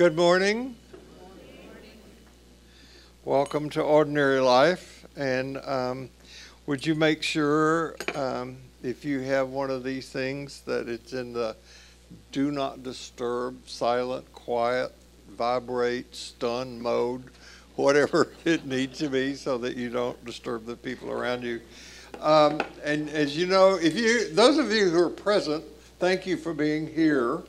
Good morning. Welcome to Ordinary Life. And um, would you make sure um, if you have one of these things that it's in the do not disturb, silent, quiet, vibrate, stun mode, whatever it needs to be, so that you don't disturb the people around you. Um, and as you know, if you those of you who are present, thank you for being here.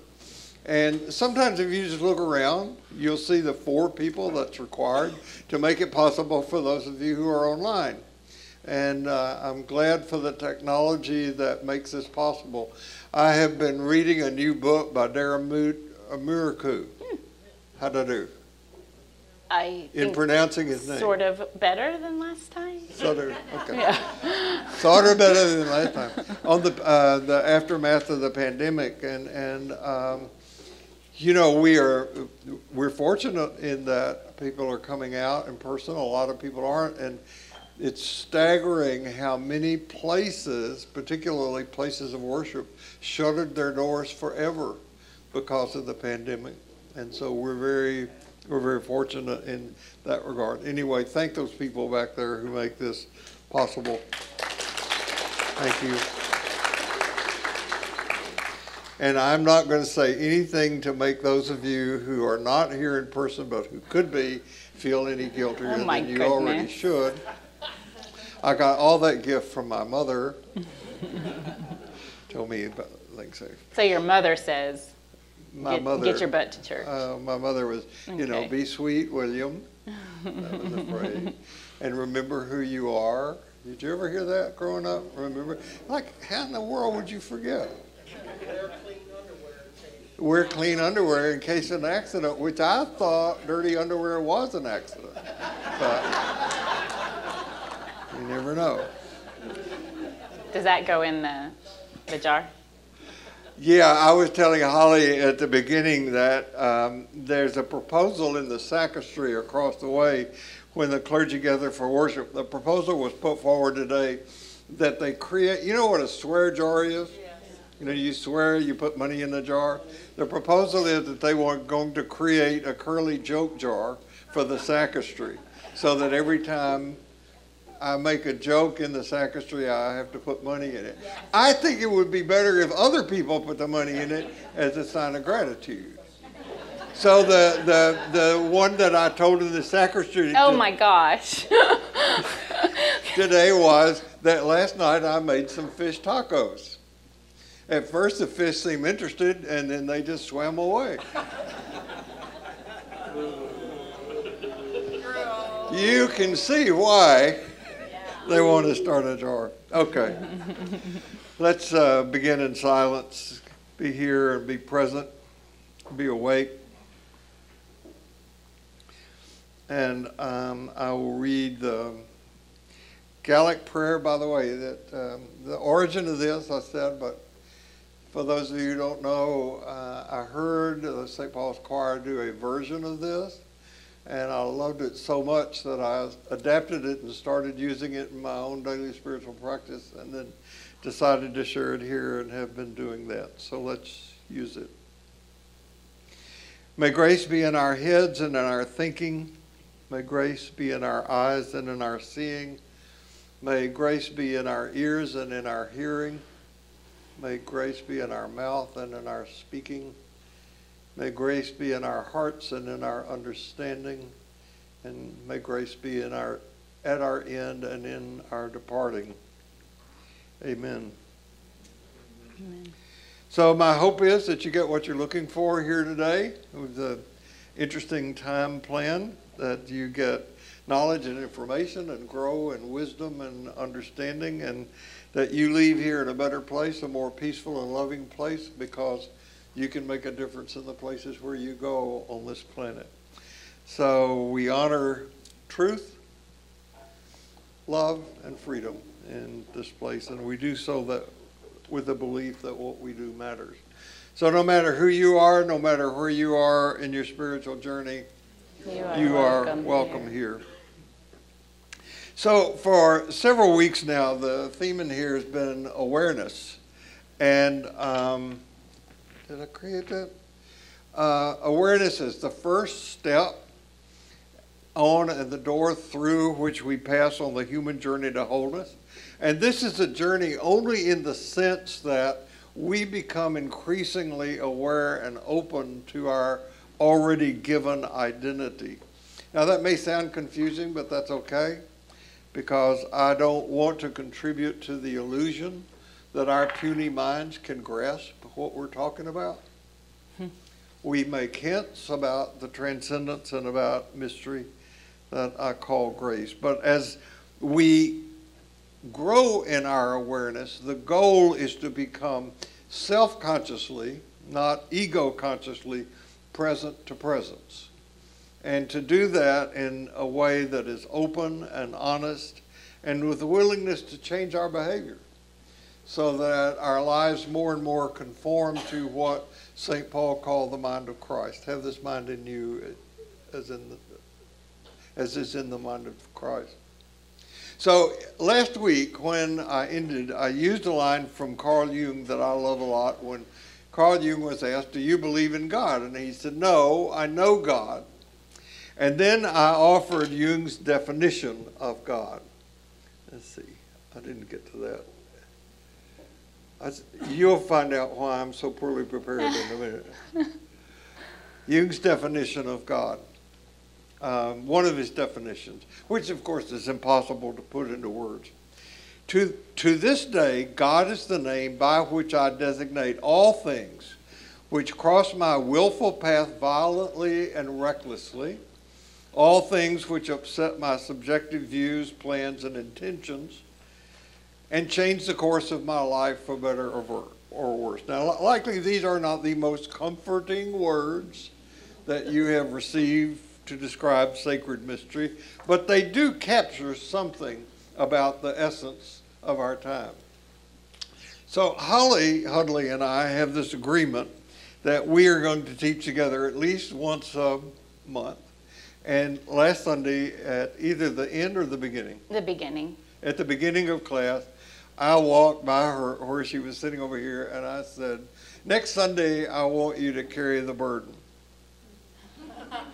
And sometimes if you just look around, you'll see the four people that's required to make it possible for those of you who are online. And uh, I'm glad for the technology that makes this possible. I have been reading a new book by Dharamut Amuraku. How'd I do? I In pronouncing his name. sort of better than last time. Sort of, okay. Yeah. Sort of better than last time. On the, uh, the aftermath of the pandemic and, and, um, you know, we are, we're fortunate in that people are coming out in person. A lot of people aren't. And it's staggering how many places, particularly places of worship, shuttered their doors forever because of the pandemic. And so we're very, we're very fortunate in that regard. Anyway, thank those people back there who make this possible. Thank you. And I'm not going to say anything to make those of you who are not here in person but who could be feel any guiltier Oh, than you already should. I got all that gift from my mother. Told me about like say So your mother says, my get, mother get your butt to church. uh, my mother was, you know, be sweet, William. That was a phrase. And remember who you are. Did you ever hear that growing up? Remember? Like, how in the world would you forget? Wear clean underwear in case of an accident, which I thought dirty underwear was an accident. But you never know. Does that go in the, the jar? Yeah, I was telling Holly at the beginning that um, there's a proposal in the sacristy across the way when the clergy gather for worship. The proposal was put forward today that they create, you know what a swear jar is? You know, you swear, you put money in the jar. The proposal is that they were going to create a curly joke jar for the sacristy so that every time I make a joke in the sacristy, I have to put money in it. I think it would be better if other people put the money in it as a sign of gratitude. So the, the, the one that I told in the sacristy Oh my gosh. today was that last night I made some fish tacos. At first, the fish seemed interested, and then they just swam away. You can see why they want to start a jar. Okay. Let's uh, begin in silence. Be here and be present. Be awake. And um, I will read the Gallic prayer, by the way, that um, the origin of this, I said, but for those of you who don't know, uh, I heard the St. Paul's Choir do a version of this, and I loved it so much that I adapted it and started using it in my own daily spiritual practice, and then decided to share it here and have been doing that. So let's use it. May grace be in our heads and in our thinking. May grace be in our eyes and in our seeing. May grace be in our ears and in our hearing. May grace be in our mouth and in our speaking. May grace be in our hearts and in our understanding. And may grace be in our at our end and in our departing. Amen. Amen. So my hope is that you get what you're looking for here today. It was an interesting time plan that you get knowledge and information and grow in wisdom and understanding and that you leave here in a better place, a more peaceful and loving place because you can make a difference in the places where you go on this planet. So we honor truth, love, and freedom in this place, and we do so that with the belief that what we do matters. So no matter who you are, no matter where you are in your spiritual journey, You are you are welcome welcome here. here. So for several weeks now, the theme in here has been awareness, and um, did I create that? uh, awareness is the first step on and the door through which we pass on the human journey to wholeness. And this is a journey only in the sense that we become increasingly aware and open to our already given identity. Now, that may sound confusing, but that's okay because I don't want to contribute to the illusion that our puny minds can grasp what we're talking about. Hmm. We make hints about the transcendence and about mystery that I call grace. But as we grow in our awareness, the goal is to become self consciously, not ego consciously, present to presence. And to do that in a way that is open and honest and with the willingness to change our behavior so that our lives more and more conform to what St. Paul called the mind of Christ. Have this mind in you as, in the, as is in the mind of Christ. So last week when I ended, I used a line from Carl Jung that I love a lot when Carl Jung was asked, Do you believe in God? And he said, No, I know God. And then I offered Jung's definition of God. Let's see, I didn't get to that. You'll find out why I'm so poorly prepared in a minute. Jung's definition of God. Um, one of his definitions, which of course is impossible to put into words. To, to this day, God is the name by which I designate all things which cross my willful path violently and recklessly, all things which upset my subjective views, plans, and intentions and change the course of my life for better or, or worse. Now, likely these are not the most comforting words that you have received to describe sacred mystery, but they do capture something about the essence of our time. So, Holly Hudley and I have this agreement that we are going to teach together at least once a month. And last Sunday, at either the end or the beginning? The beginning. At the beginning of class, I walked by her where she was sitting over here and I said, Next Sunday, I want you to carry the burden.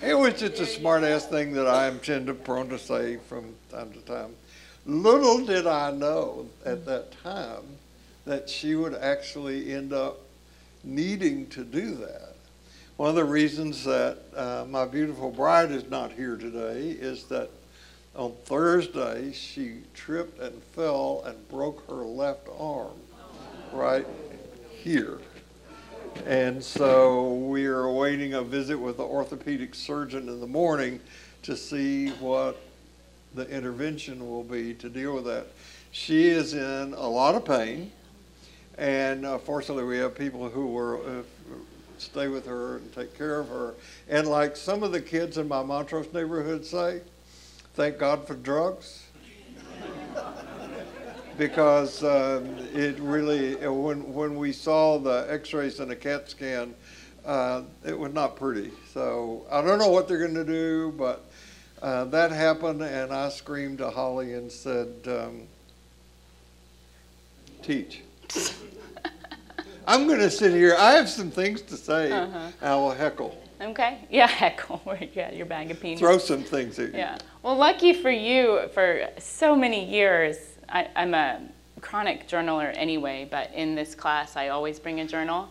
It was just a smart ass thing that I am tend to prone to say from time to time. Little did I know at that time that she would actually end up needing to do that. One of the reasons that uh, my beautiful bride is not here today is that on Thursday, she tripped and fell and broke her left arm right here. And so we are awaiting a visit with the orthopedic surgeon in the morning to see what the intervention will be to deal with that. She is in a lot of pain, and uh, fortunately, we have people who were uh, stay with her and take care of her. And like some of the kids in my Montrose neighborhood say, thank God for drugs. because um, it really, when, when we saw the x rays and the CAT scan, uh, it was not pretty. So I don't know what they're going to do, but uh, that happened, and I screamed to Holly and said, um, Teach. I'm going to sit here. I have some things to say. Uh-huh. I will heckle. Okay. Yeah, heckle. yeah, your bag of peanuts. Throw some things at you. Yeah. Well, lucky for you, for so many years, I, I'm a chronic journaler anyway, but in this class, I always bring a journal.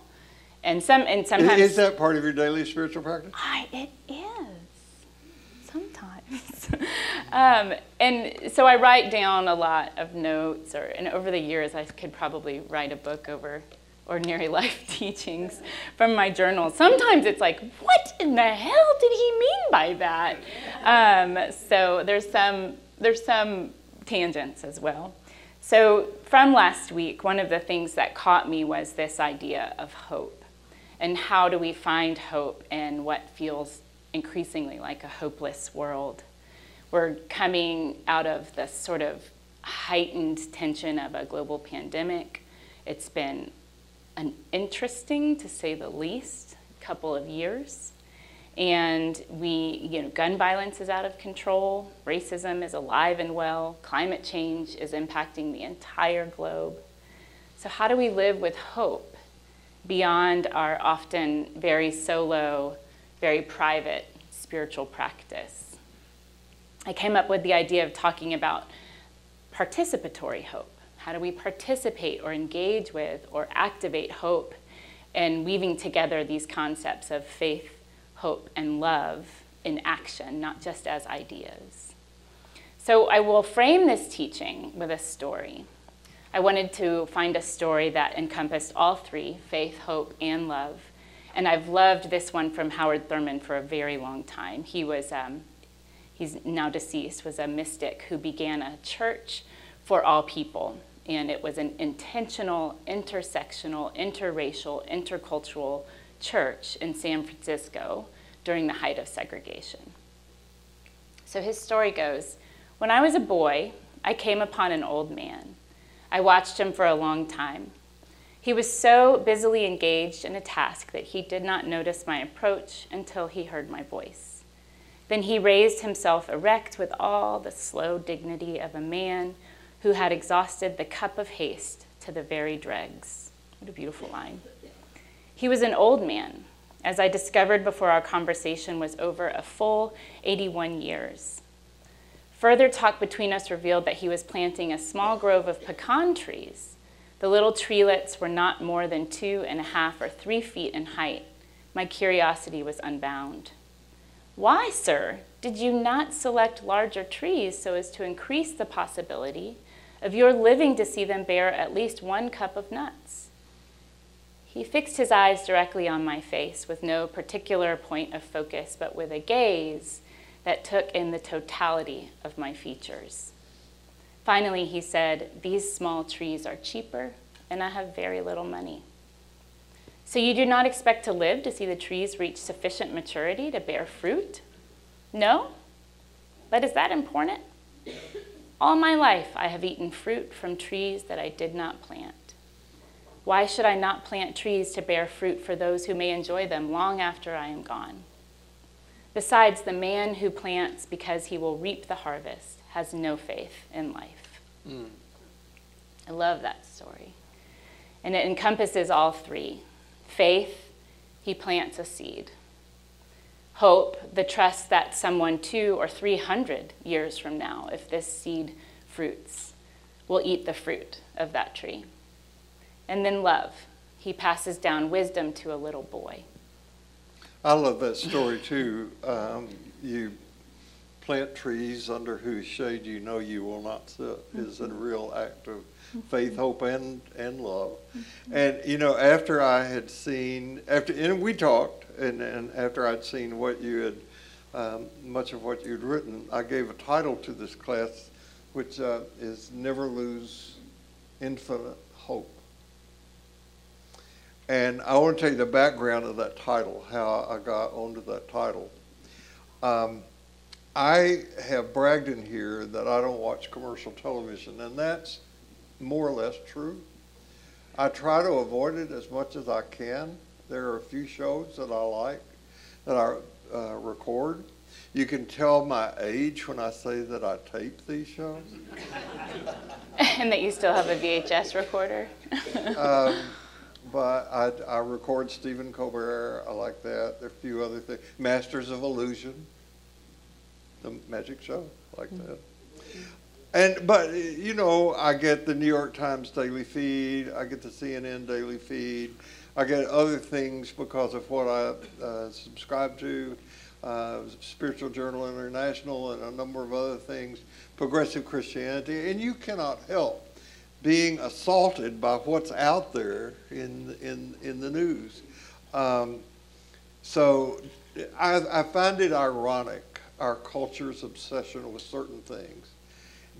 And some and sometimes is that part of your daily spiritual practice? I, it is sometimes. um, and so I write down a lot of notes, or and over the years, I could probably write a book over ordinary life teachings from my journal. Sometimes it's like, what in the hell did he mean by that? Um, so there's some there's some tangents as well. So from last week, one of the things that caught me was this idea of hope, and how do we find hope in what feels increasingly like a hopeless world? We're coming out of this sort of heightened tension of a global pandemic. It's been an interesting, to say the least, couple of years. And we, you know, gun violence is out of control, racism is alive and well, climate change is impacting the entire globe. So, how do we live with hope beyond our often very solo, very private spiritual practice. I came up with the idea of talking about participatory hope. How do we participate or engage with or activate hope and weaving together these concepts of faith, hope, and love in action, not just as ideas? So I will frame this teaching with a story. I wanted to find a story that encompassed all three faith, hope, and love. And I've loved this one from Howard Thurman for a very long time. He was, um, he's now deceased, was a mystic who began a church for all people. And it was an intentional, intersectional, interracial, intercultural church in San Francisco during the height of segregation. So his story goes When I was a boy, I came upon an old man. I watched him for a long time. He was so busily engaged in a task that he did not notice my approach until he heard my voice. Then he raised himself erect with all the slow dignity of a man who had exhausted the cup of haste to the very dregs. What a beautiful line. He was an old man, as I discovered before our conversation was over a full 81 years. Further talk between us revealed that he was planting a small grove of pecan trees. The little treelets were not more than two and a half or three feet in height. My curiosity was unbound. Why, sir, did you not select larger trees so as to increase the possibility of your living to see them bear at least one cup of nuts? He fixed his eyes directly on my face with no particular point of focus, but with a gaze that took in the totality of my features. Finally, he said, These small trees are cheaper, and I have very little money. So you do not expect to live to see the trees reach sufficient maturity to bear fruit? No? But is that important? All my life, I have eaten fruit from trees that I did not plant. Why should I not plant trees to bear fruit for those who may enjoy them long after I am gone? Besides, the man who plants because he will reap the harvest has no faith in life. Mm. I love that story. And it encompasses all three faith, he plants a seed. Hope, the trust that someone two or three hundred years from now, if this seed fruits, will eat the fruit of that tree. And then love, he passes down wisdom to a little boy. I love that story too. Um, you plant trees under whose shade you know you will not sit is a real act of faith, hope, and and love. And you know, after I had seen after and we talked, and and after I'd seen what you had, um, much of what you'd written, I gave a title to this class, which uh, is "Never Lose Infinite Hope." And I want to tell you the background of that title, how I got onto that title. Um, I have bragged in here that I don't watch commercial television, and that's more or less true. I try to avoid it as much as I can. There are a few shows that I like that I uh, record. You can tell my age when I say that I tape these shows. and that you still have a VHS recorder. um, but I, I record Stephen Colbert. I like that. There are a few other things. Masters of Illusion, the magic show, I like that. And but you know, I get the New York Times daily feed. I get the CNN daily feed. I get other things because of what I uh, subscribe to. Uh, Spiritual Journal International and a number of other things, progressive Christianity, and you cannot help being assaulted by what's out there in in in the news. Um, so I, I find it ironic our culture's obsession with certain things,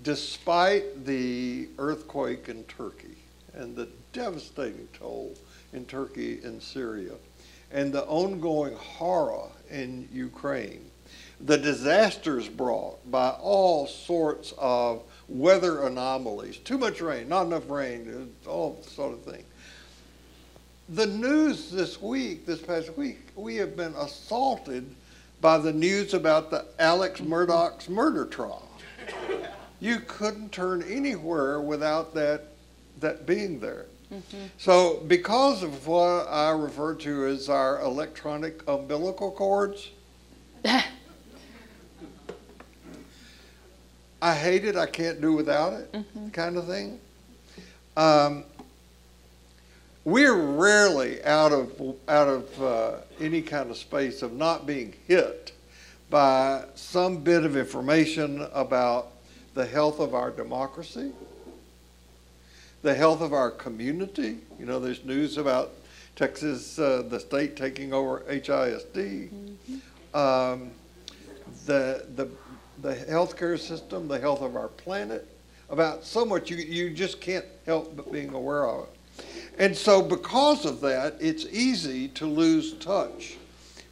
despite the earthquake in Turkey and the devastating toll in Turkey and Syria, and the ongoing horror in Ukraine, the disasters brought by all sorts of weather anomalies, too much rain, not enough rain, all sort of thing. The news this week, this past week, we have been assaulted by the news about the Alex Murdaugh's murder trial. You couldn't turn anywhere without that, that being there. So, because of what I refer to as our electronic umbilical cords, I hate it, I can't do without it, kind of thing. Um, we're rarely out of out of uh, any kind of space of not being hit by some bit of information about the health of our democracy, the health of our community. You know, there's news about Texas, uh, the state taking over HISD. Um, the, the, the healthcare system, the health of our planet, about so much you, you just can't help but being aware of it. And so, because of that, it's easy to lose touch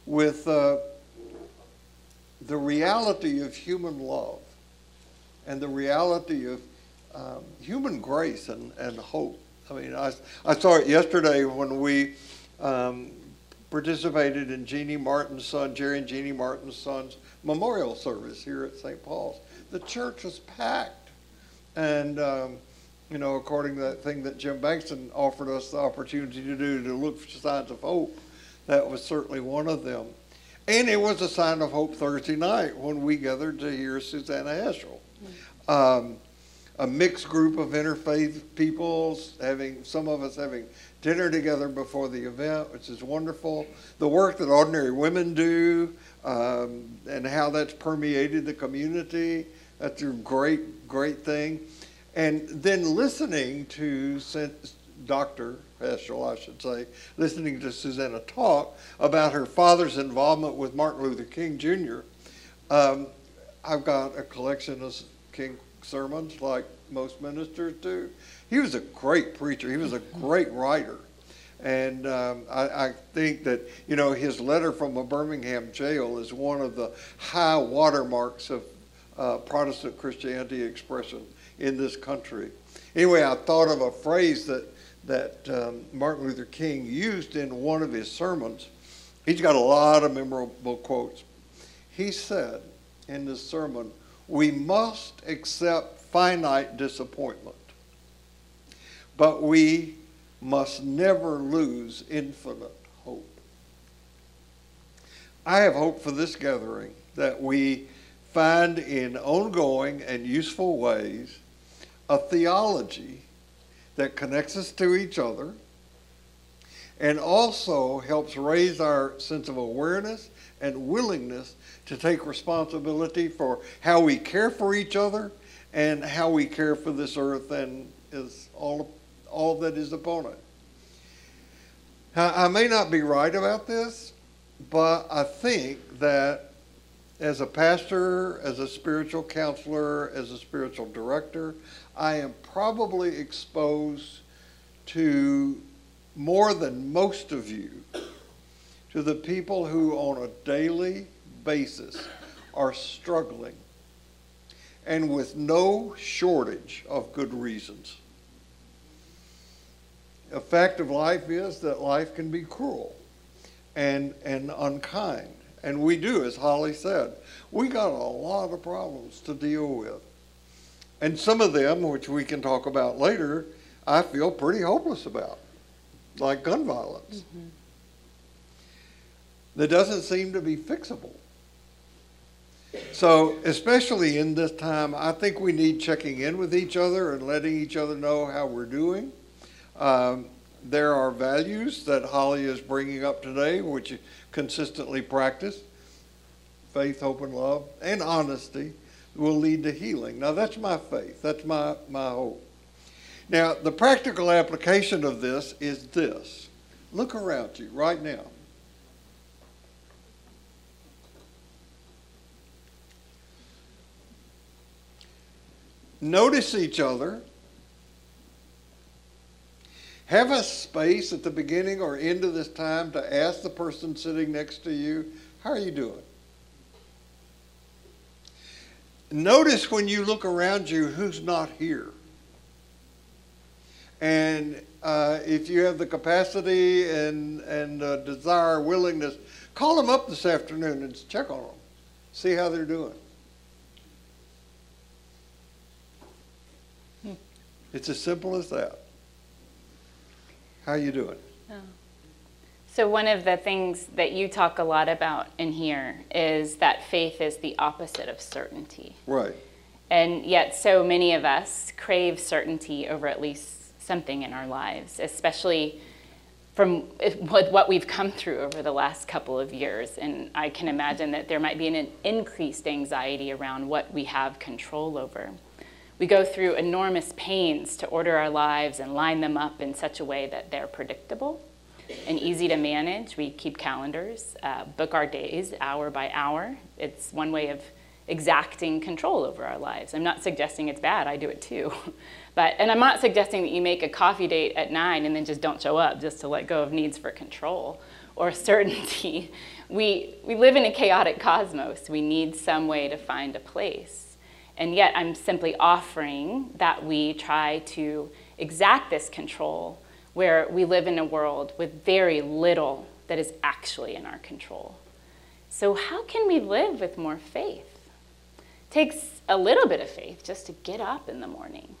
with uh, the reality of human love and the reality of um, human grace and, and hope. I mean, I, I saw it yesterday when we um, participated in Jeannie Martin's son, Jerry and Jeannie Martin's son's memorial service here at St. Paul's. The church was packed. And, um, you know, according to that thing that Jim Bankston offered us the opportunity to do to look for signs of hope, that was certainly one of them. And it was a sign of hope Thursday night when we gathered to hear Susannah Heschel. Um, a mixed group of interfaith peoples, having some of us having dinner together before the event, which is wonderful. The work that ordinary women do, um, and how that's permeated the community. That's a great, great thing. And then listening to Dr. Heschel, I should say, listening to Susannah talk about her father's involvement with Martin Luther King Jr. Um, I've got a collection of King sermons like most ministers do. He was a great preacher. He was a great writer. And um, I, I, think that, you know, his letter from a Birmingham jail is one of the high watermarks of uh, Protestant Christianity expression in this country. Anyway, I thought of a phrase that, that um, Martin Luther King used in one of his sermons. He's got a lot of memorable quotes. He said in this sermon, We must accept finite disappointment, but we must never lose infinite hope. I have hope for this gathering that we find in ongoing and useful ways a theology that connects us to each other and also helps raise our sense of awareness and willingness to take responsibility for how we care for each other and how we care for this earth and is all all that is upon it. I may not be right about this, but I think that as a pastor, as a spiritual counselor, as a spiritual director, I am probably exposed to more than most of you to the people who on a daily basis are struggling and with no shortage of good reasons a fact of life is that life can be cruel and, and unkind. And we do, as Holly said, we got a lot of problems to deal with. And some of them, which we can talk about later, I feel pretty hopeless about, like gun violence. Mm-hmm. That doesn't seem to be fixable. So, especially in this time, I think we need checking in with each other and letting each other know how we're doing. Um, there are values that Holly is bringing up today, which you consistently practice faith, hope, and love, and honesty will lead to healing. Now, that's my faith, that's my, my hope. Now, the practical application of this is this look around you right now. Notice each other have a space at the beginning or end of this time to ask the person sitting next to you, How are you doing? Notice when you look around you who's not here. And uh, if you have the capacity and, and uh, desire, willingness, call them up this afternoon and check on them. See how they're doing. It's as simple as that. How are you doing? Oh. So one of the things that you talk a lot about in here is that faith is the opposite of certainty. Right. And yet so many of us crave certainty over at least something in our lives, especially from what we've come through over the last couple of years. And I can imagine that there might be an increased anxiety around what we have control over. We go through enormous pains to order our lives and line them up in such a way that they're predictable and easy to manage. We keep calendars, uh, book our days hour by hour. It's one way of exacting control over our lives. I'm not suggesting it's bad, I do it too. But, and I'm not suggesting that you make a coffee date at nine and then just don't show up just to let go of needs for control or certainty. We, we live in a chaotic cosmos. We need some way to find a place. And yet, I'm simply offering that we try to exact this control where we live in a world with very little that is actually in our control. So, how can we live with more faith? It takes a little bit of faith just to get up in the morning,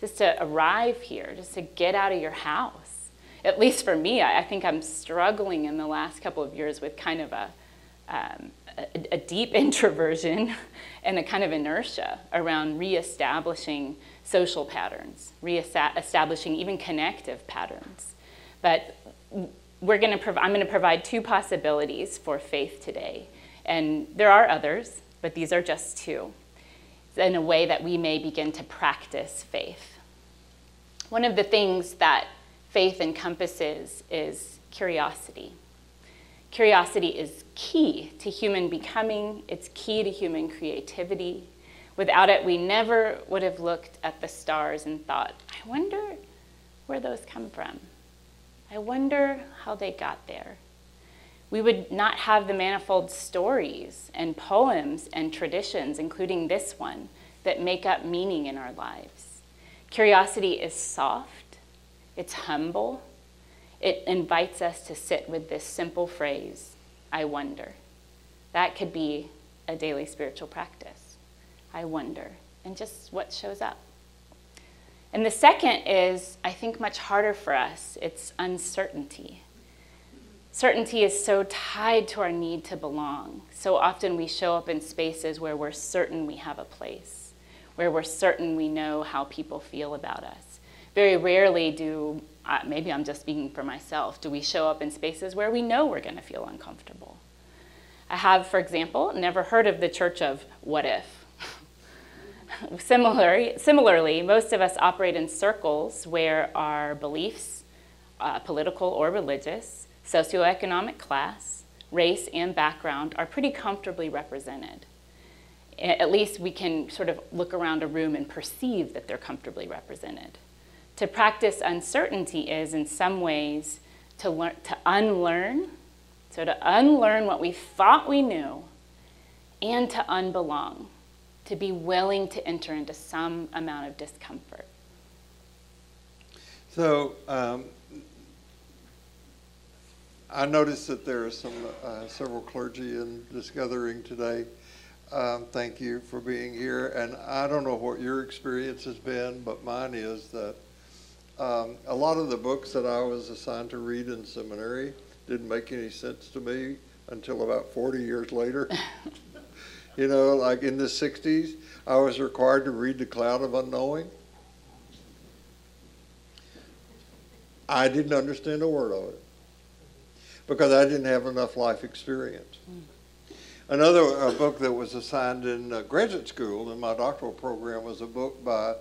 just to arrive here, just to get out of your house. At least for me, I think I'm struggling in the last couple of years with kind of a, um, a, a deep introversion and a kind of inertia around reestablishing social patterns, reestablishing even connective patterns. But we're going to I'm going to provide two possibilities for faith today. And there are others, but these are just two, in a way that we may begin to practice faith. One of the things that faith encompasses is curiosity. Curiosity is key to human becoming, it's key to human creativity, Without it, we never would have looked at the stars and thought, I wonder where those come from. I wonder how they got there. We would not have the manifold stories and poems and traditions, including this one, that make up meaning in our lives. Curiosity is soft, it's humble, it invites us to sit with this simple phrase, I wonder. That could be a daily spiritual practice. I wonder, and just what shows up. And the second is, I think, much harder for us it's uncertainty. Certainty is so tied to our need to belong. So often we show up in spaces where we're certain we have a place, where we're certain we know how people feel about us. Very rarely do, maybe I'm just speaking for myself, do we show up in spaces where we know we're going to feel uncomfortable. I have, for example, never heard of the church of what if. Similarly, similarly, most of us operate in circles where our beliefs, uh, political or religious, socioeconomic class, race, and background are pretty comfortably represented. At least we can sort of look around a room and perceive that they're comfortably represented. To practice uncertainty is, in some ways, to, learn, to unlearn, so to unlearn what we thought we knew and to unbelong to be willing to enter into some amount of discomfort. So, um, I noticed that there are some uh, several clergy in this gathering today. Um, thank you for being here. And I don't know what your experience has been, but mine is that um, a lot of the books that I was assigned to read in seminary didn't make any sense to me until about 40 years later. You know, like in the 60s, I was required to read The Cloud of Unknowing. I didn't understand a word of it because I didn't have enough life experience. Mm. Another book that was assigned in uh, graduate school in my doctoral program was a book by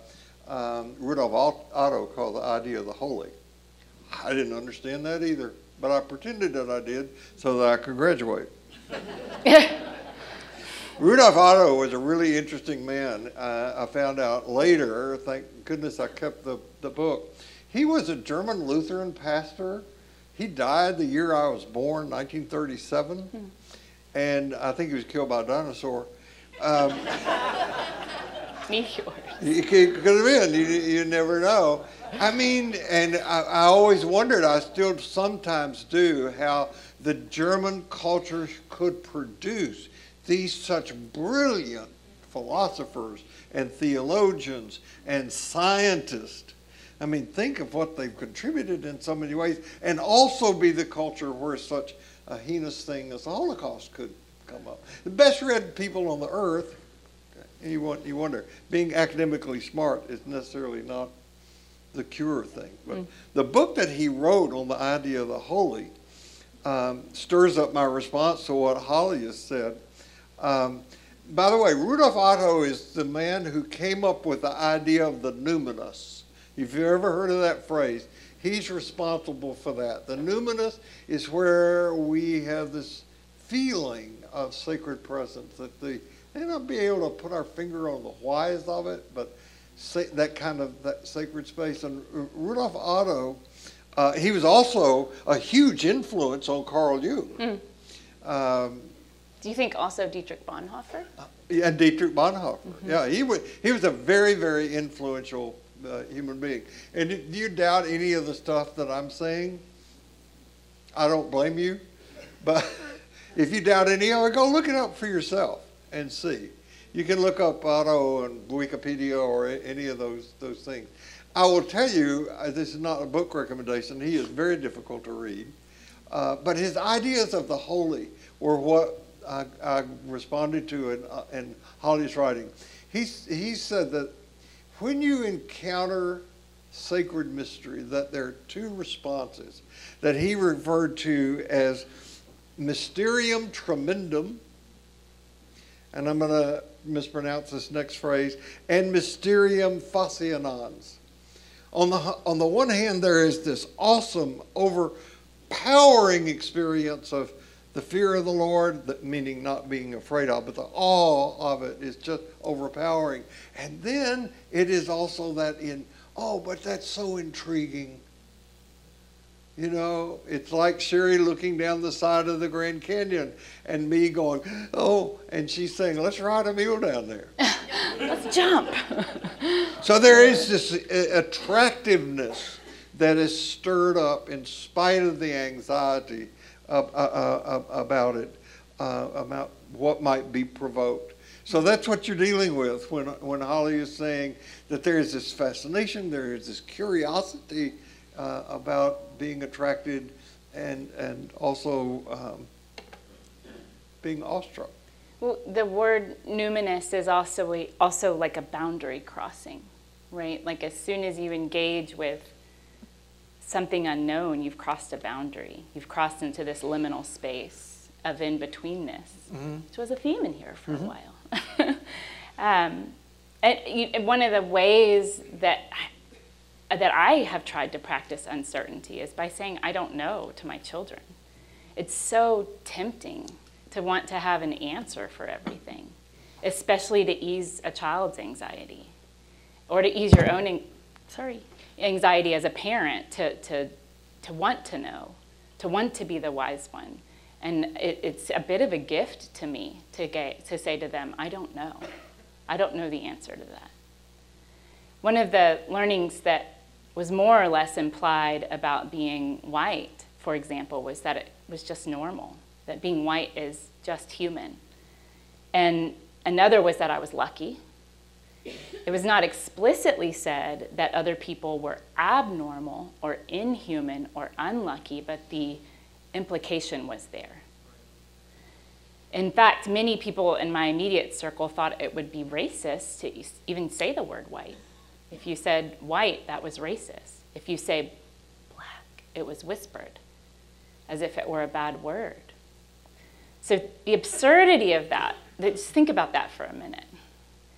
um, Rudolf Otto called The Idea of the Holy. I didn't understand that either, but I pretended that I did so that I could graduate. Rudolf Otto was a really interesting man. Uh, I found out later, thank goodness I kept the, the book. He was a German Lutheran pastor. He died the year I was born, 1937. Hmm. And I think he was killed by a dinosaur. Um, Meteors. It could have been. You, you never know. I mean, and I, I always wondered, I still sometimes do, how the German culture could produce these such brilliant philosophers and theologians and scientists I mean, think of what they've contributed in so many ways, and also be the culture where such a heinous thing as the Holocaust could come up. The best read people on the earth, you, want, you wonder, being academically smart is necessarily not the cure thing. But mm. the book that he wrote on the idea of the holy um, stirs up my response to what Holly has said. Um, by the way, Rudolf Otto is the man who came up with the idea of the numinous. If you've ever heard of that phrase, he's responsible for that. The numinous is where we have this feeling of sacred presence that the may not be able to put our finger on the whys of it, but that kind of that sacred space. And Rudolf Otto, uh, he was also a huge influence on Carl Jung. Mm. Um, do you think also Dietrich Bonhoeffer? Uh, yeah, Dietrich Bonhoeffer. Mm-hmm. Yeah, he was he was a very very influential uh, human being. And do you doubt any of the stuff that I'm saying? I don't blame you, but if you doubt any of it, go look it up for yourself and see. You can look up Otto and Wikipedia or any of those those things. I will tell you, uh, this is not a book recommendation. He is very difficult to read, uh, but his ideas of the holy were what I, I responded to in, uh, in Holly's writing. He, he said that when you encounter sacred mystery, that there are two responses that he referred to as mysterium tremendum, and I'm going to mispronounce this next phrase, and mysterium fascinans. On the, on the one hand, there is this awesome, overpowering experience of the fear of the Lord, meaning not being afraid of, but the awe of it is just overpowering. And then it is also that in, oh, but that's so intriguing. You know, it's like Sherry looking down the side of the Grand Canyon and me going, oh, and she's saying, let's ride a mule down there. let's jump. so there is this attractiveness that is stirred up in spite of the anxiety uh, uh, about it, uh, about what might be provoked. So that's what you're dealing with when, when Holly is saying that there is this fascination, there is this curiosity uh, about being attracted and, and also um, being awestruck. Well, the word numinous is also, also like a boundary crossing, right? Like as soon as you engage with something unknown, you've crossed a boundary. You've crossed into this liminal space of in betweenness, mm-hmm. which was a theme in here for mm-hmm. a while. um, and, you, one of the ways that that I have tried to practice uncertainty is by saying I don't know to my children. It's so tempting to want to have an answer for everything, especially to ease a child's anxiety or to ease your own. sorry anxiety as a parent to, to, to want to know, to want to be the wise one. And it, it's a bit of a gift to me to, get, to say to them, I don't know. I don't know the answer to that. One of the learnings that was more or less implied about being white, for example, was that it was just normal, that being white is just human. And another was that I was lucky, it was not explicitly said that other people were abnormal or inhuman or unlucky, but the implication was there. In fact, many people in my immediate circle thought it would be racist to even say the word white. If you said white, that was racist. If you say black, it was whispered, as if it were a bad word. So the absurdity of that, just think about that for a minute.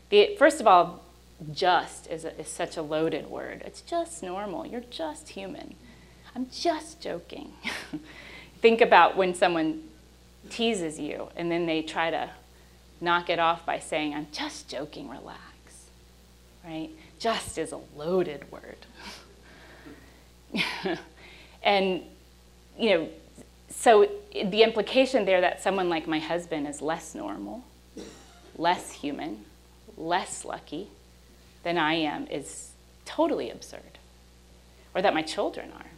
The, first of all, just is, a, is such a loaded word. It's just normal. You're just human. I'm just joking. Think about when someone teases you and then they try to knock it off by saying, I'm just joking, relax. Right? Just is a loaded word. and, you know, so the implication there that someone like my husband is less normal, less human, less lucky than I am is totally absurd, or that my children are.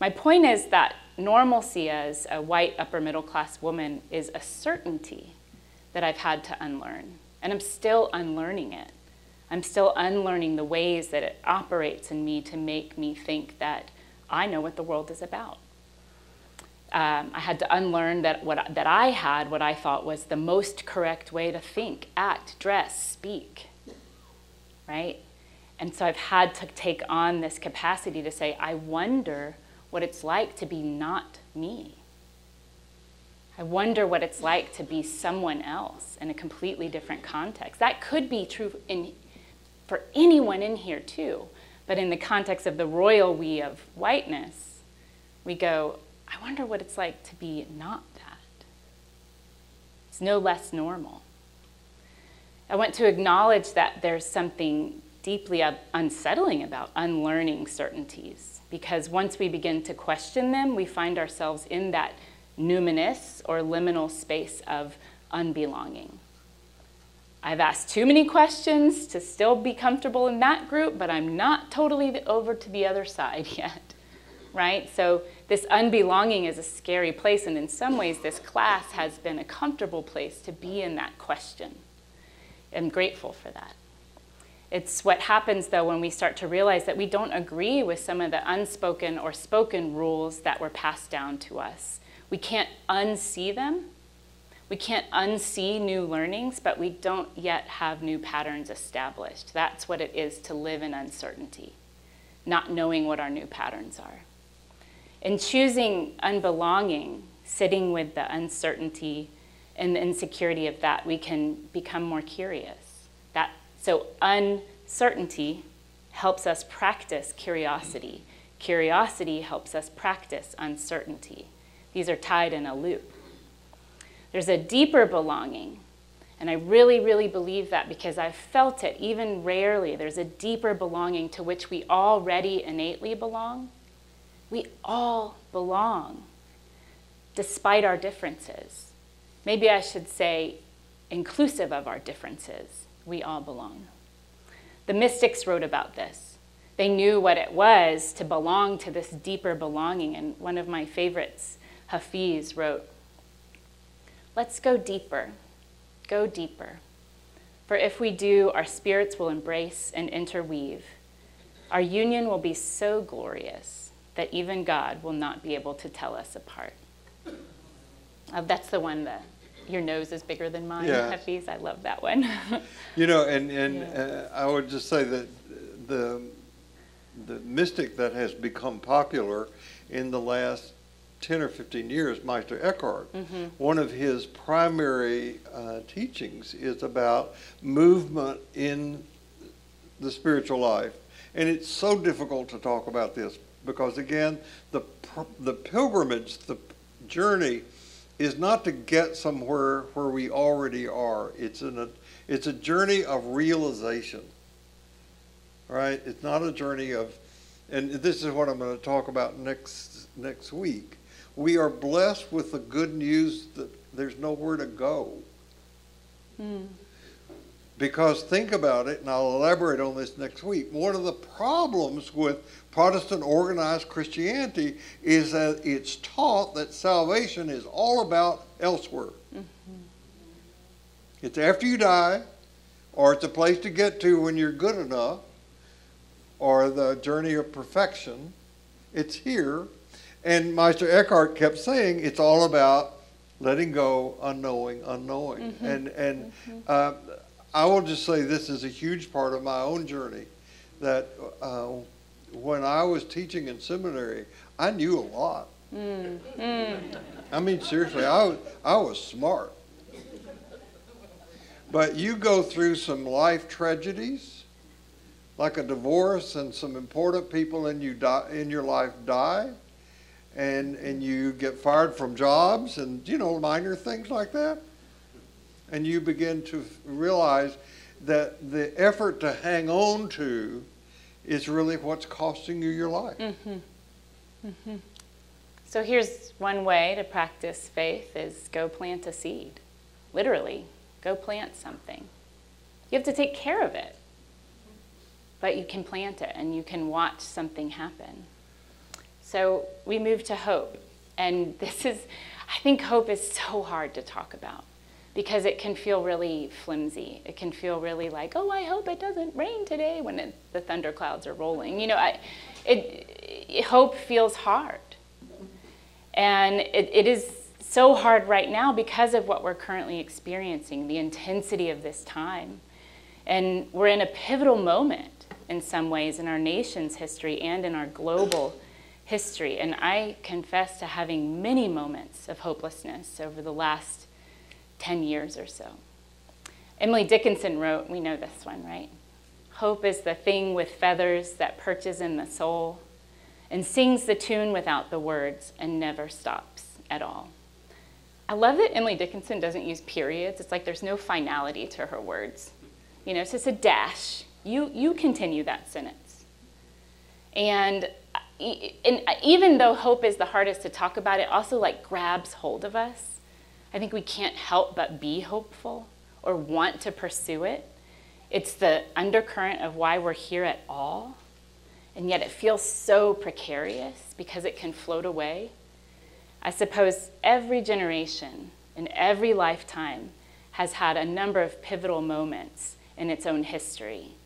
My point is that normalcy as a white upper middle class woman is a certainty that I've had to unlearn, and I'm still unlearning it. I'm still unlearning the ways that it operates in me to make me think that I know what the world is about. Um, I had to unlearn that, what, that I had what I thought was the most correct way to think, act, dress, speak, right? And so I've had to take on this capacity to say, I wonder what it's like to be not me. I wonder what it's like to be someone else in a completely different context. That could be true in, for anyone in here, too. But in the context of the royal we of whiteness, we go, I wonder what it's like to be not that. It's no less normal. I want to acknowledge that there's something deeply unsettling about unlearning certainties because once we begin to question them, we find ourselves in that numinous or liminal space of unbelonging. I've asked too many questions to still be comfortable in that group, but I'm not totally over to the other side yet, right? So this unbelonging is a scary place, and in some ways, this class has been a comfortable place to be in that question. I'm grateful for that. It's what happens, though, when we start to realize that we don't agree with some of the unspoken or spoken rules that were passed down to us. We can't unsee them. We can't unsee new learnings, but we don't yet have new patterns established. That's what it is to live in uncertainty, not knowing what our new patterns are. In choosing unbelonging, sitting with the uncertainty and the insecurity of that, we can become more curious. That, so, uncertainty helps us practice curiosity. Curiosity helps us practice uncertainty. These are tied in a loop. There's a deeper belonging. And I really, really believe that because I've felt it, even rarely. There's a deeper belonging to which we already innately belong we all belong, despite our differences. Maybe I should say, inclusive of our differences, we all belong. The mystics wrote about this. They knew what it was to belong to this deeper belonging. And one of my favorites, Hafiz, wrote, Let's go deeper, go deeper. For if we do, our spirits will embrace and interweave. Our union will be so glorious that even God will not be able to tell us apart. Uh, that's the one that your nose is bigger than mine, yeah. Hafiz. I love that one. you know, and, and yeah. uh, I would just say that the, the mystic that has become popular in the last 10 or 15 years, Meister Eckhart, mm-hmm. one of his primary uh, teachings is about movement in the spiritual life. And it's so difficult to talk about this because again, the the pilgrimage, the journey, is not to get somewhere where we already are. It's in a it's a journey of realization. Right? It's not a journey of, and this is what I'm going to talk about next next week. We are blessed with the good news that there's nowhere to go. Mm. Because think about it, and I'll elaborate on this next week. One of the problems with Protestant organized Christianity is that it's taught that salvation is all about elsewhere. Mm-hmm. It's after you die, or it's a place to get to when you're good enough, or the journey of perfection. It's here. And Meister Eckhart kept saying it's all about letting go, unknowing, unknowing. Mm-hmm. And, and mm-hmm. Uh, I will just say this is a huge part of my own journey that uh, when I was teaching in seminary, I knew a lot. Mm. Mm. I mean, seriously, I was, I was smart. But you go through some life tragedies, like a divorce, and some important people in you die, in your life die, and and you get fired from jobs, and you know minor things like that, and you begin to realize that the effort to hang on to is really what's costing you your life. Mm-hmm. Mm-hmm. So here's one way to practice faith is go plant a seed. Literally, go plant something. You have to take care of it. But you can plant it and you can watch something happen. So we move to hope. And this is, I think hope is so hard to talk about because it can feel really flimsy. It can feel really like, oh, I hope it doesn't rain today when it, the thunderclouds are rolling. You know, I, it, it, hope feels hard. And it, it is so hard right now because of what we're currently experiencing, the intensity of this time. And we're in a pivotal moment in some ways in our nation's history and in our global history. And I confess to having many moments of hopelessness over the last 10 years or so. Emily Dickinson wrote, we know this one, right? Hope is the thing with feathers that perches in the soul and sings the tune without the words and never stops at all. I love that Emily Dickinson doesn't use periods. It's like there's no finality to her words. You know, it's just a dash. You, you continue that sentence. And, and even though hope is the hardest to talk about, it also like grabs hold of us. I think we can't help but be hopeful or want to pursue it. It's the undercurrent of why we're here at all. And yet it feels so precarious because it can float away. I suppose every generation in every lifetime has had a number of pivotal moments in its own history.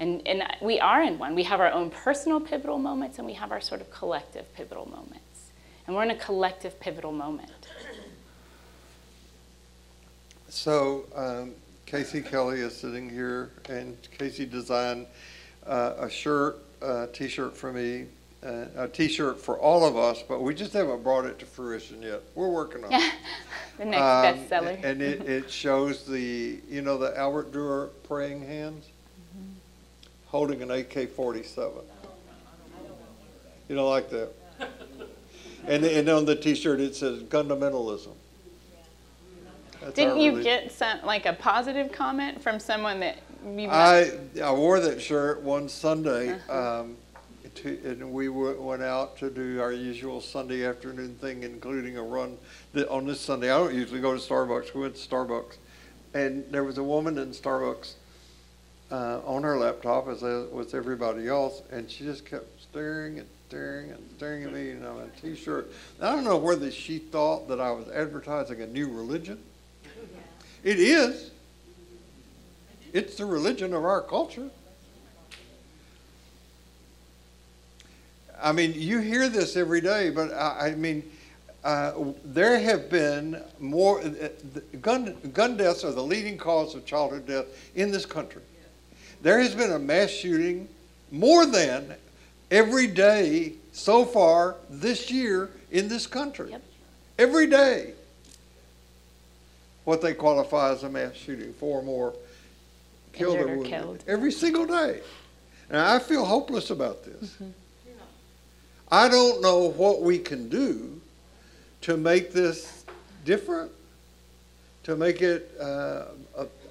And, and we are in one. We have our own personal pivotal moments and we have our sort of collective pivotal moments. And we're in a collective pivotal moment. So, um, Casey Kelly is sitting here, and Casey designed uh, a shirt, a t shirt for me, uh, a T-shirt for all of us, but we just haven't brought it to fruition yet. We're working on it. the next um, bestseller. And it, it shows the, you know, the Albert Durer praying hands. Holding an AK-47. You don't like that? and, and on the T-shirt it says fundamentalism. Didn't you get some like a positive comment from someone that you? I I wore that shirt one Sunday. Uh-huh. Um, to, and we went out to do our usual Sunday afternoon thing, including a run that on this Sunday. I don't usually go to Starbucks. We went to Starbucks, and there was a woman in Starbucks uh, on her laptop, as was everybody else, and she just kept staring and staring and staring at me, and I'm in a T-shirt. I don't know whether she thought that I was advertising a new religion. It is. It's the religion of our culture. I mean, you hear this every day, but I, I mean, uh, there have been more uh, gun gun deaths are the leading cause of childhood death in this country. There has been a mass shooting more than every day so far this year in this country. Yep. Every day. What they qualify as a mass shooting, four more killed or wounded. Killed. Every single day. And I feel hopeless about this. Mm-hmm. I don't know what we can do to make this different, to make it uh,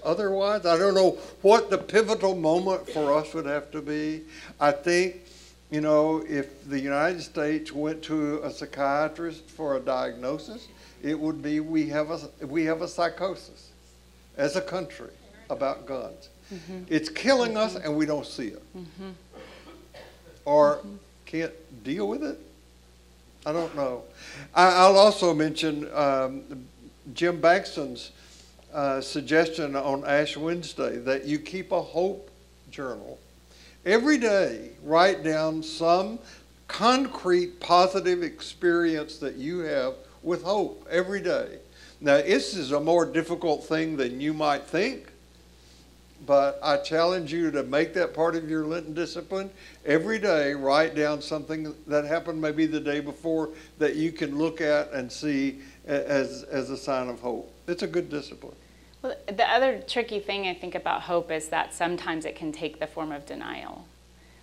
otherwise. I don't know what the pivotal moment for us would have to be. I think, you know, if the United States went to a psychiatrist for a diagnosis, it would be we have a, we have a psychosis as a country about guns. Mm-hmm. It's killing mm-hmm. us and we don't see it. Mm-hmm. Or mm-hmm can't deal with it? I don't know. I, will also mention um, Jim Bankston's uh, suggestion on Ash Wednesday that you keep a hope journal. Every day, write down some concrete positive experience that you have with hope every day. Now, this is a more difficult thing than you might think but I challenge you to make that part of your Lenten discipline. Every day, write down something that happened maybe the day before that you can look at and see as, as a sign of hope. It's a good discipline. Well, the other tricky thing I think about hope is that sometimes it can take the form of denial.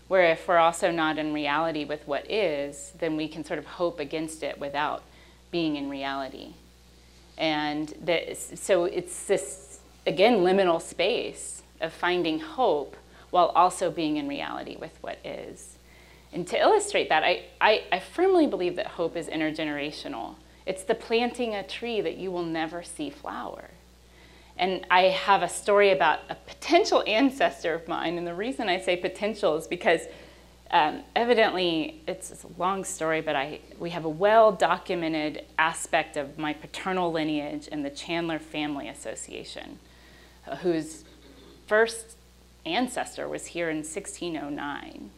Where if we're also not in reality with what is, then we can sort of hope against it without being in reality. And so it's this, again, liminal space of finding hope while also being in reality with what is. And to illustrate that, I, I, I, firmly believe that hope is intergenerational. It's the planting a tree that you will never see flower. And I have a story about a potential ancestor of mine, and the reason I say potential is because um, evidently, it's, it's, a long story, but I, we have a well documented aspect of my paternal lineage in the Chandler Family Association, uh, whose first ancestor was here in 1609.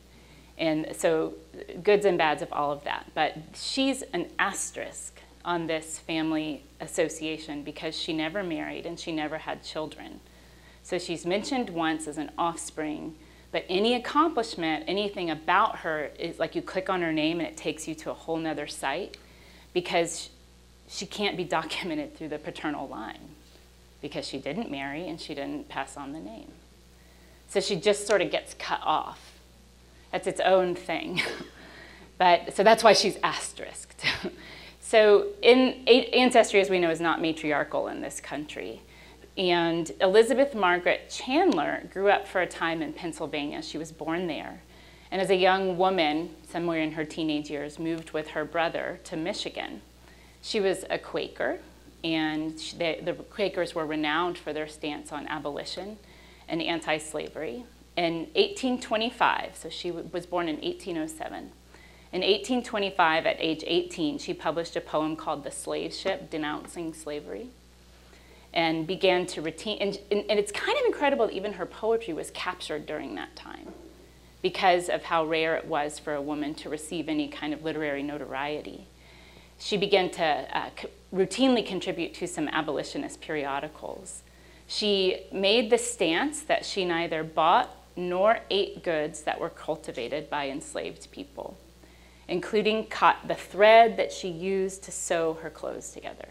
And so, goods and bads of all of that. But she's an asterisk on this family association because she never married and she never had children. So, she's mentioned once as an offspring but any accomplishment, anything about her is like you click on her name and it takes you to a whole nother site because she can't be documented through the paternal line because she didn't marry and she didn't pass on the name. So she just sort of gets cut off. That's its own thing. but so that's why she's asterisked. so in ancestry, as we know, is not matriarchal in this country. And Elizabeth Margaret Chandler grew up for a time in Pennsylvania. She was born there. And as a young woman, somewhere in her teenage years, moved with her brother to Michigan. She was a Quaker, and the Quakers were renowned for their stance on abolition and anti slavery. In 1825, so she was born in 1807. In 1825, at age 18, she published a poem called The Slave Ship, denouncing slavery and began to retain. And, and, it's kind of incredible that even her poetry was captured during that time because of how rare it was for a woman to receive any kind of literary notoriety. She began to uh, routinely contribute to some abolitionist periodicals. She made the stance that she neither bought nor ate goods that were cultivated by enslaved people, including the thread that she used to sew her clothes together.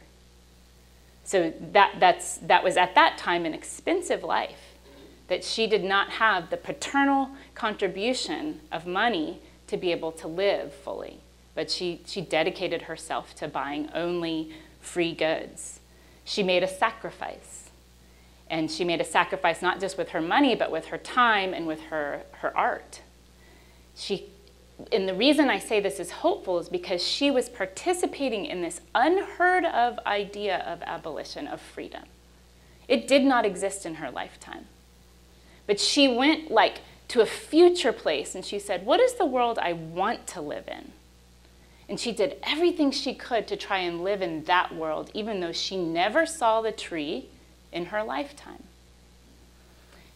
So that, that's, that was at that time an expensive life, that she did not have the paternal contribution of money to be able to live fully. But she, she dedicated herself to buying only free goods. She made a sacrifice. And she made a sacrifice not just with her money, but with her time and with her, her art. She and the reason I say this is hopeful is because she was participating in this unheard of idea of abolition, of freedom. It did not exist in her lifetime. But she went like to a future place and she said, What is the world I want to live in? And she did everything she could to try and live in that world, even though she never saw the tree in her lifetime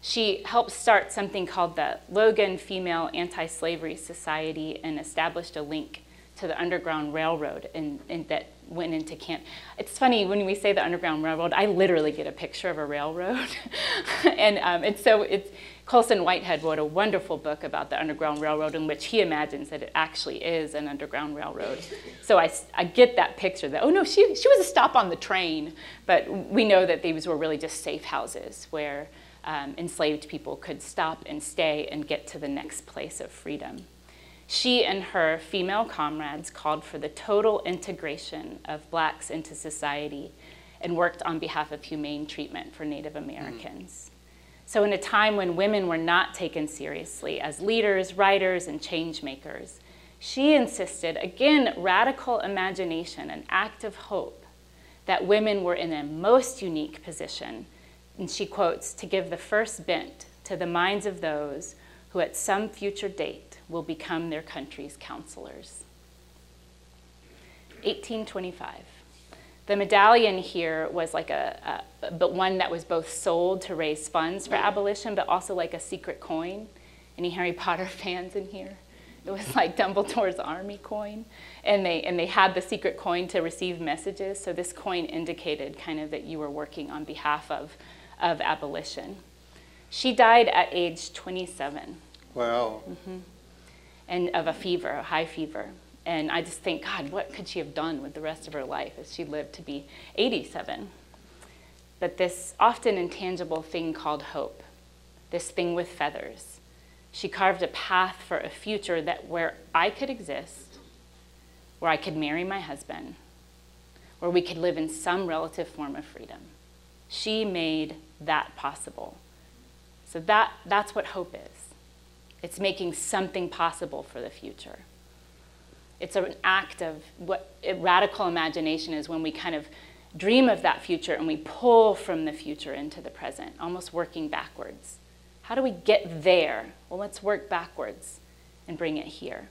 she helped start something called the Logan Female Anti Slavery Society and established a link to the Underground Railroad and, that went into camp. It's funny when we say the Underground Railroad, I literally get a picture of a railroad. and, um, and so it's, Colson Whitehead wrote a wonderful book about the Underground Railroad in which he imagines that it actually is an Underground Railroad. So I, I get that picture that, oh no, she, she was a stop on the train. But we know that these were really just safe houses where um, enslaved people could stop and stay and get to the next place of freedom. She and her female comrades called for the total integration of blacks into society and worked on behalf of humane treatment for Native Americans. Mm. So, in a time when women were not taken seriously as leaders, writers, and change makers, she insisted, again, radical imagination, an act of hope, that women were in a most unique position and she quotes, to give the first bent to the minds of those who at some future date will become their country's counselors. 1825. The medallion here was like a, a, but one that was both sold to raise funds for abolition, but also like a secret coin. Any Harry Potter fans in here? It was like Dumbledore's army coin, and they and they had the secret coin to receive messages. So this coin indicated kind of that you were working on behalf of of abolition. She died at age 27. Wow. Mm-hmm. And of a fever, a high fever. And I just think, God, what could she have done with the rest of her life if she lived to be 87? But this often intangible thing called hope, this thing with feathers, she carved a path for a future that where I could exist, where I could marry my husband, where we could live in some relative form of freedom. She made that possible. So that, that's what hope is. It's making something possible for the future. It's an act of what radical imagination is when we kind of dream of that future and we pull from the future into the present, almost working backwards. How do we get there? Well, let's work backwards and bring it here.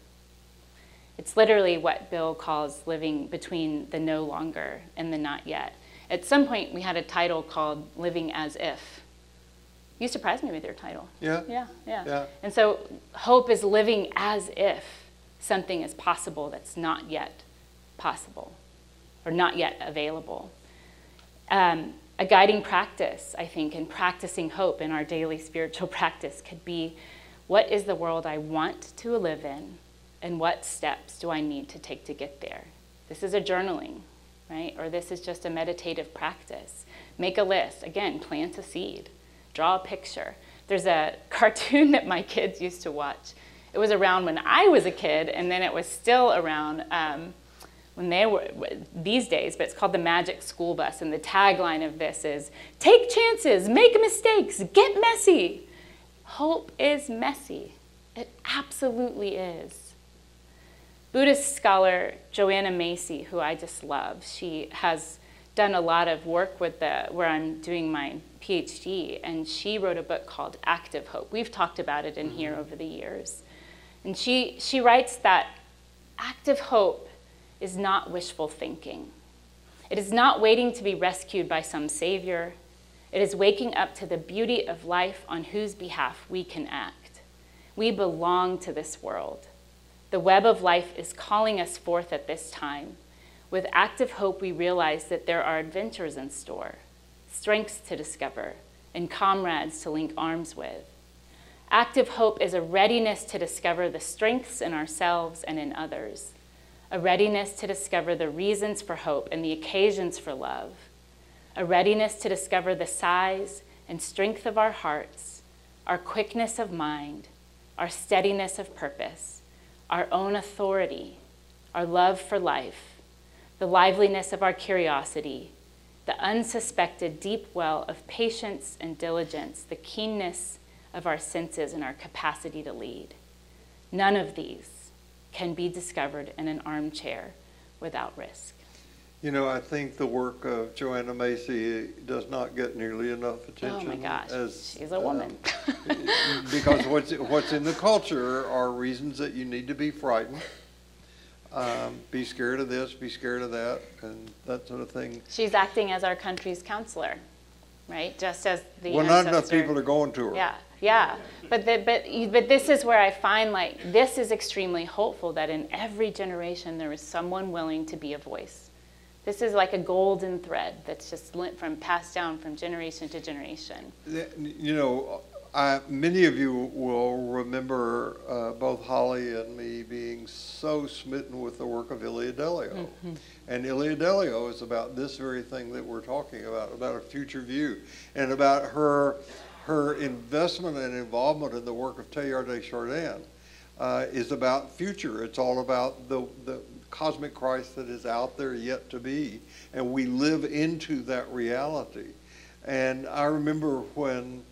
It's literally what Bill calls living between the no longer and the not yet. At some point, we had a title called Living as If. You surprised me with your title. Yeah? Yeah, yeah. Yeah. And so hope is living as if something is possible that's not yet possible or not yet available. Um, a guiding practice, I think, in practicing hope in our daily spiritual practice could be what is the world I want to live in, and what steps do I need to take to get there? This is a journaling, right? Or this is just a meditative practice. Make a list. Again, plant a seed, draw a picture. There's a cartoon that my kids used to watch. It was around when I was a kid, and then it was still around. Um, when they were these days, but it's called the Magic School Bus. And the tagline of this is take chances, make mistakes, get messy. Hope is messy. It absolutely is. Buddhist scholar Joanna Macy, who I just love, she has done a lot of work with the where I'm doing my PhD, and she wrote a book called Active Hope. We've talked about it in mm-hmm. here over the years. And she, she writes that active hope is not wishful thinking. It is not waiting to be rescued by some savior. It is waking up to the beauty of life on whose behalf we can act. We belong to this world. The web of life is calling us forth at this time. With active hope, we realize that there are adventures in store, strengths to discover, and comrades to link arms with. Active hope is a readiness to discover the strengths in ourselves and in others a readiness to discover the reasons for hope and the occasions for love, a readiness to discover the size and strength of our hearts, our quickness of mind, our steadiness of purpose, our own authority, our love for life, the liveliness of our curiosity, the unsuspected deep well of patience and diligence, the keenness of our senses and our capacity to lead. None of these can be discovered in an armchair without risk. You know, I think the work of Joanna Macy does not get nearly enough attention. Oh my gosh, as, she's a woman. Um, because what's what's in the culture are reasons that you need to be frightened, um, be scared of this, be scared of that, and that sort of thing. She's acting as our country's counselor, right? Just as the well, not enough people are going to her. Yeah, yeah, but the, but but this is where I find like this is extremely hopeful that in every generation there is someone willing to be a voice. This is like a golden thread that's just lent from passed down from generation to generation. You know, I, many of you will remember uh, both Holly and me being so smitten with the work of Ilia Delio. Mm-hmm. And Delio is about this very thing that we're talking about, about a future view, and about her her investment and involvement in the work of Teilhard de Chardin uh, is about future. It's all about the, the cosmic Christ that is out there yet to be. And we live into that reality. And I remember when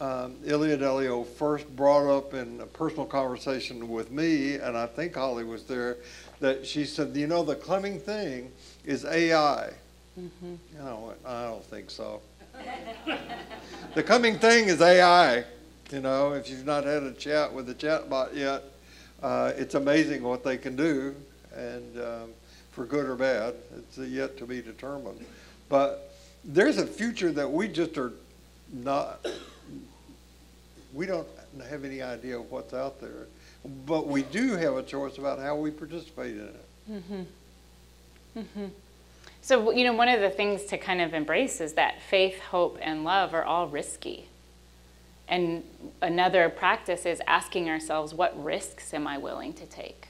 um, Ilia Delio first brought up in a personal conversation with me, and I think Holly was there, that she said, you know, the coming thing is AI. Mm-hmm. You know, I don't think so the coming thing is AI. You know, if you've not had a chat with the chatbot yet, uh, it's amazing what they can do, and um, for good or bad, it's yet to be determined. But there's a future that we just are not. We don't have any idea of what's out there, but we do have a choice about how we participate in it. Mm-hmm. Mm-hmm. So, you know, one of the things to kind of embrace is that faith, hope, and love are all risky. And another practice is asking ourselves, what risks am I willing to take?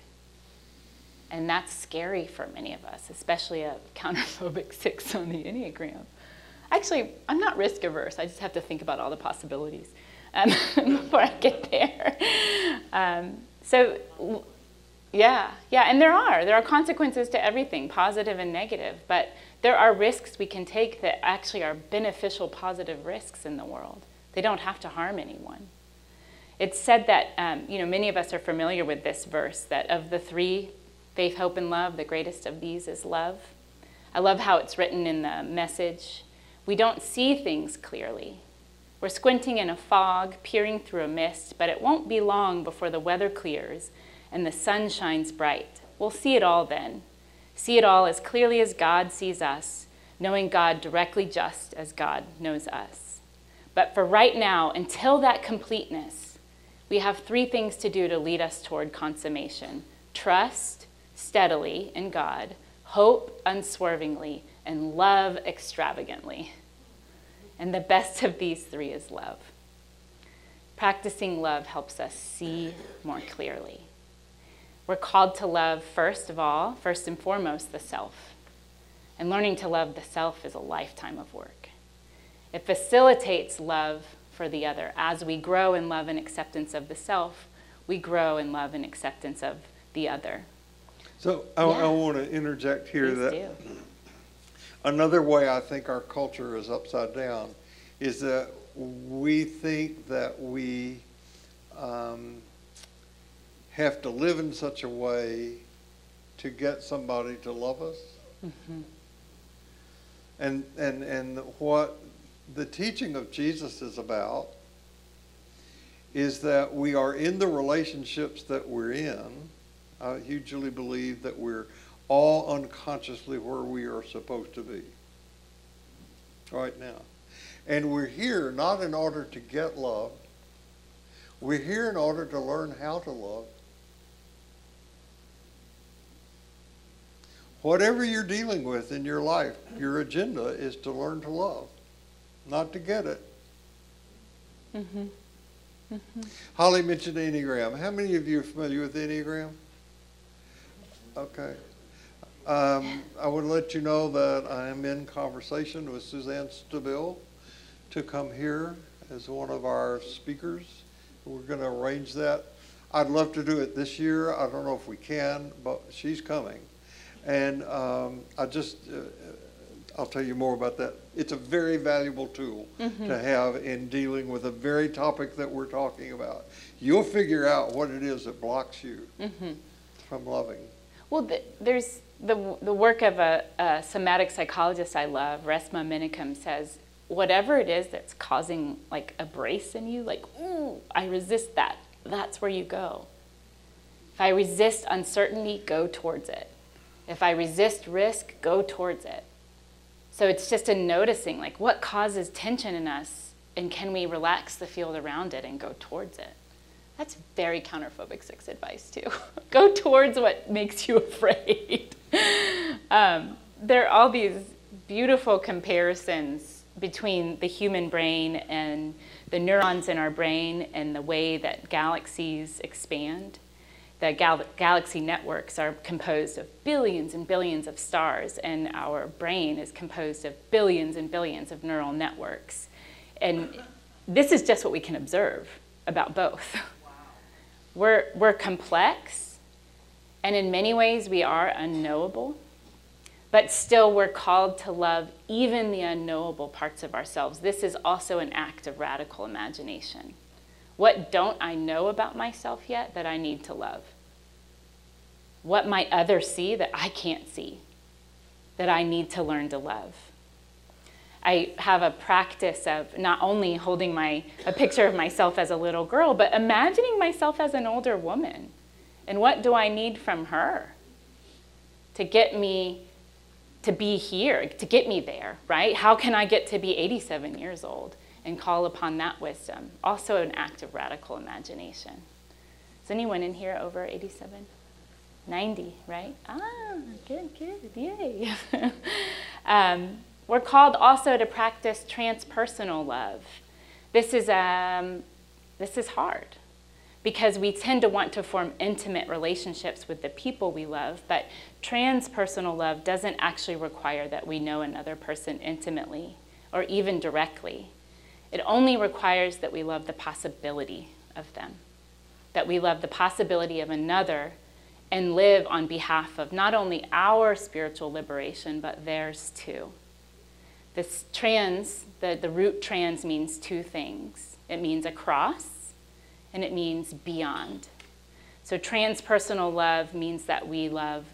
And that's scary for many of us, especially a counterphobic six on the Enneagram. Actually, I'm not risk averse. I just have to think about all the possibilities um, before I get there. Um, so, yeah, yeah, and there are. There are consequences to everything, positive and negative, but there are risks we can take that actually are beneficial, positive risks in the world. They don't have to harm anyone. It's said that, um, you know, many of us are familiar with this verse that of the three, faith, hope, and love, the greatest of these is love. I love how it's written in the message. We don't see things clearly, We're squinting in a fog, peering through a mist, but it won't be long before the weather clears and the sun shines bright. We'll see it all then. See it all as clearly as God sees us, knowing God directly just as God knows us. But for right now, until that completeness, we have three things to do to lead us toward consummation trust steadily in God, hope unswervingly, and love extravagantly. And the best of these three is love. Practicing love helps us see more clearly. We're called to love, first of all, first and foremost, the self. And learning to love the self is a lifetime of work. It facilitates love for the other. As we grow in love and acceptance of the self, we grow in love and acceptance of the other. So I, Yeah. I want to interject here Please that do. another way I think our culture is upside down is that we think that we um, have to live in such a way to get somebody to love us. And, and, and what the teaching of Jesus is about is that we are in the relationships that we're in. I hugely believe that we're all unconsciously where we are supposed to be right now. And we're here not in order to get love, we're here in order to learn how to love. Whatever you're dealing with in your life, your agenda is to learn to love, not to get it. Mhm. Mhm. Holly mentioned Enneagram. How many of you are familiar with Enneagram? Okay. Um, I would let you know that I am in conversation with Suzanne Stabile to come here as one of our speakers. We're going to arrange that. I'd love to do it this year. I don't know if we can, but she's coming. And um, I just, uh, I'll tell you more about that. It's a very valuable tool to have in dealing with a very topic that we're talking about. You'll figure out what it is that blocks you from loving. Well, th- there's the, the work of a, a somatic psychologist I love, Resmaa Menakem, says whatever it is that's causing like a brace in you, like, ooh, I resist that, that's where you go. If I resist uncertainty, go towards it. If I resist risk, go towards it. So it's just a noticing, like, what causes tension in us, and can we relax the field around it and go towards it? That's very counterphobic six advice, too. go towards what makes you afraid. um, there are all these beautiful comparisons between the human brain and the neurons in our brain and the way that galaxies expand. The gal- galaxy networks are composed of billions and billions of stars, and our brain is composed of billions and billions of neural networks. And this is just what we can observe about both. We're, we're complex, and in many ways we are unknowable, but still we're called to love even the unknowable parts of ourselves. This is also an act of radical imagination. What don't I know about myself yet that I need to love? What might others see that I can't see that I need to learn to love? I have a practice of not only holding my a picture of myself as a little girl, but imagining myself as an older woman. And what do I need from her to get me to be here, to get me there, right? How can I get to be 87 years old and call upon that wisdom? Also an act of radical imagination. Is anyone in here over 87? 90, right? Ah, good, good, yay. um, we're called also to practice transpersonal love. This is, um, this is hard because we tend to want to form intimate relationships with the people we love, but transpersonal love doesn't actually require that we know another person intimately or even directly. It only requires that we love the possibility of them, that we love the possibility of another and live on behalf of not only our spiritual liberation, but theirs too. This trans, the, the root trans means two things it means across and it means beyond. So, transpersonal love means that we love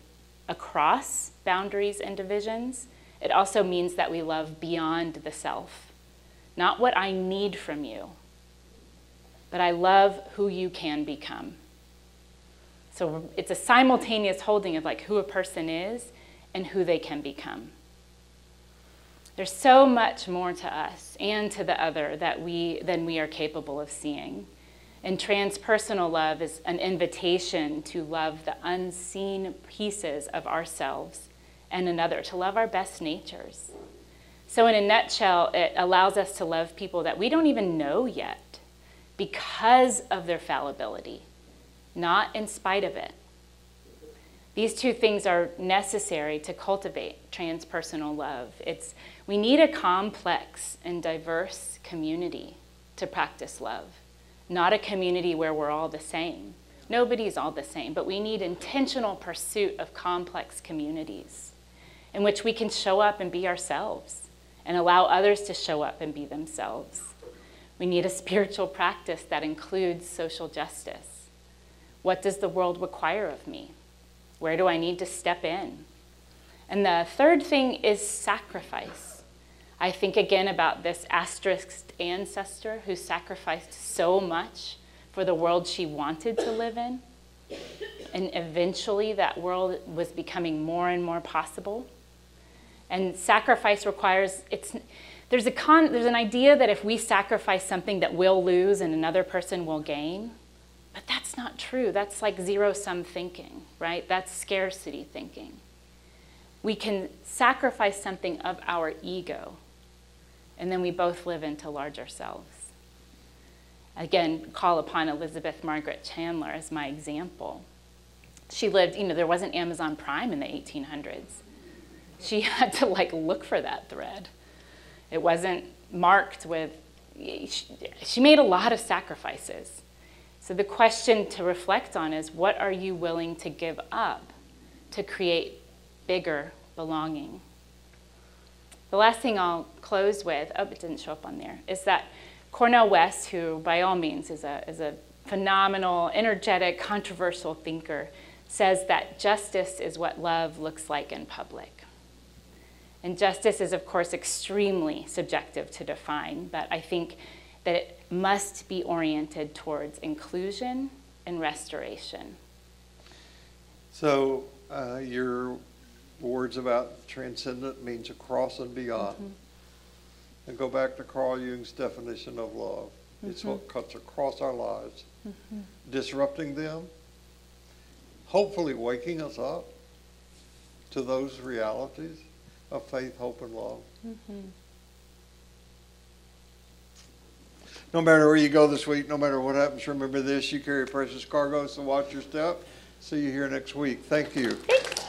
across boundaries and divisions. It also means that we love beyond the self, not what I need from you, but I love who you can become. So it's a simultaneous holding of like who a person is and who they can become. There's so much more to us and to the other that we than we are capable of seeing. And transpersonal love is an invitation to love the unseen pieces of ourselves and another, to love our best natures. So, in a nutshell, it allows us to love people that we don't even know yet because of their fallibility, not in spite of it. These two things are necessary to cultivate transpersonal love. It's, we need a complex and diverse community to practice love, not a community where we're all the same. Nobody's all the same, but we need intentional pursuit of complex communities in which we can show up and be ourselves and allow others to show up and be themselves. We need a spiritual practice that includes social justice. What does the world require of me? Where do I need to step in? And the third thing is sacrifice. I think again about this asterisked ancestor who sacrificed so much for the world she wanted to live in. And eventually that world was becoming more and more possible. And sacrifice requires it's there's a con, there's an idea that if we sacrifice something that we'll lose and another person will gain. Not true. That's like zero sum thinking, right? That's scarcity thinking. We can sacrifice something of our ego, and then we both live into larger selves. Again, call upon Elizabeth Margaret Chandler as my example. She lived, you know, there wasn't Amazon Prime in the 1800s she had to like look for that thread. It wasn't marked with, she, she made a lot of sacrifices. So the question to reflect on is what are you willing to give up to create bigger belonging? The last thing I'll close with, oh, it didn't show up on there, is that Cornel West, who by all means is a, is a phenomenal, energetic, controversial thinker, says that justice is what love looks like in public. And justice is, of course, extremely subjective to define, but I think that it must be oriented towards inclusion and restoration. So, uh, your words about transcendent means across and beyond. Mm-hmm. And go back to Carl Jung's definition of love. Mm-hmm. It's what cuts across our lives, mm-hmm. disrupting them, hopefully waking us up to those realities of faith, hope, and love. Mm-hmm. No matter where you go this week, no matter what happens, remember this you carry precious cargo, so watch your step. See you here next week. Thank you. Thank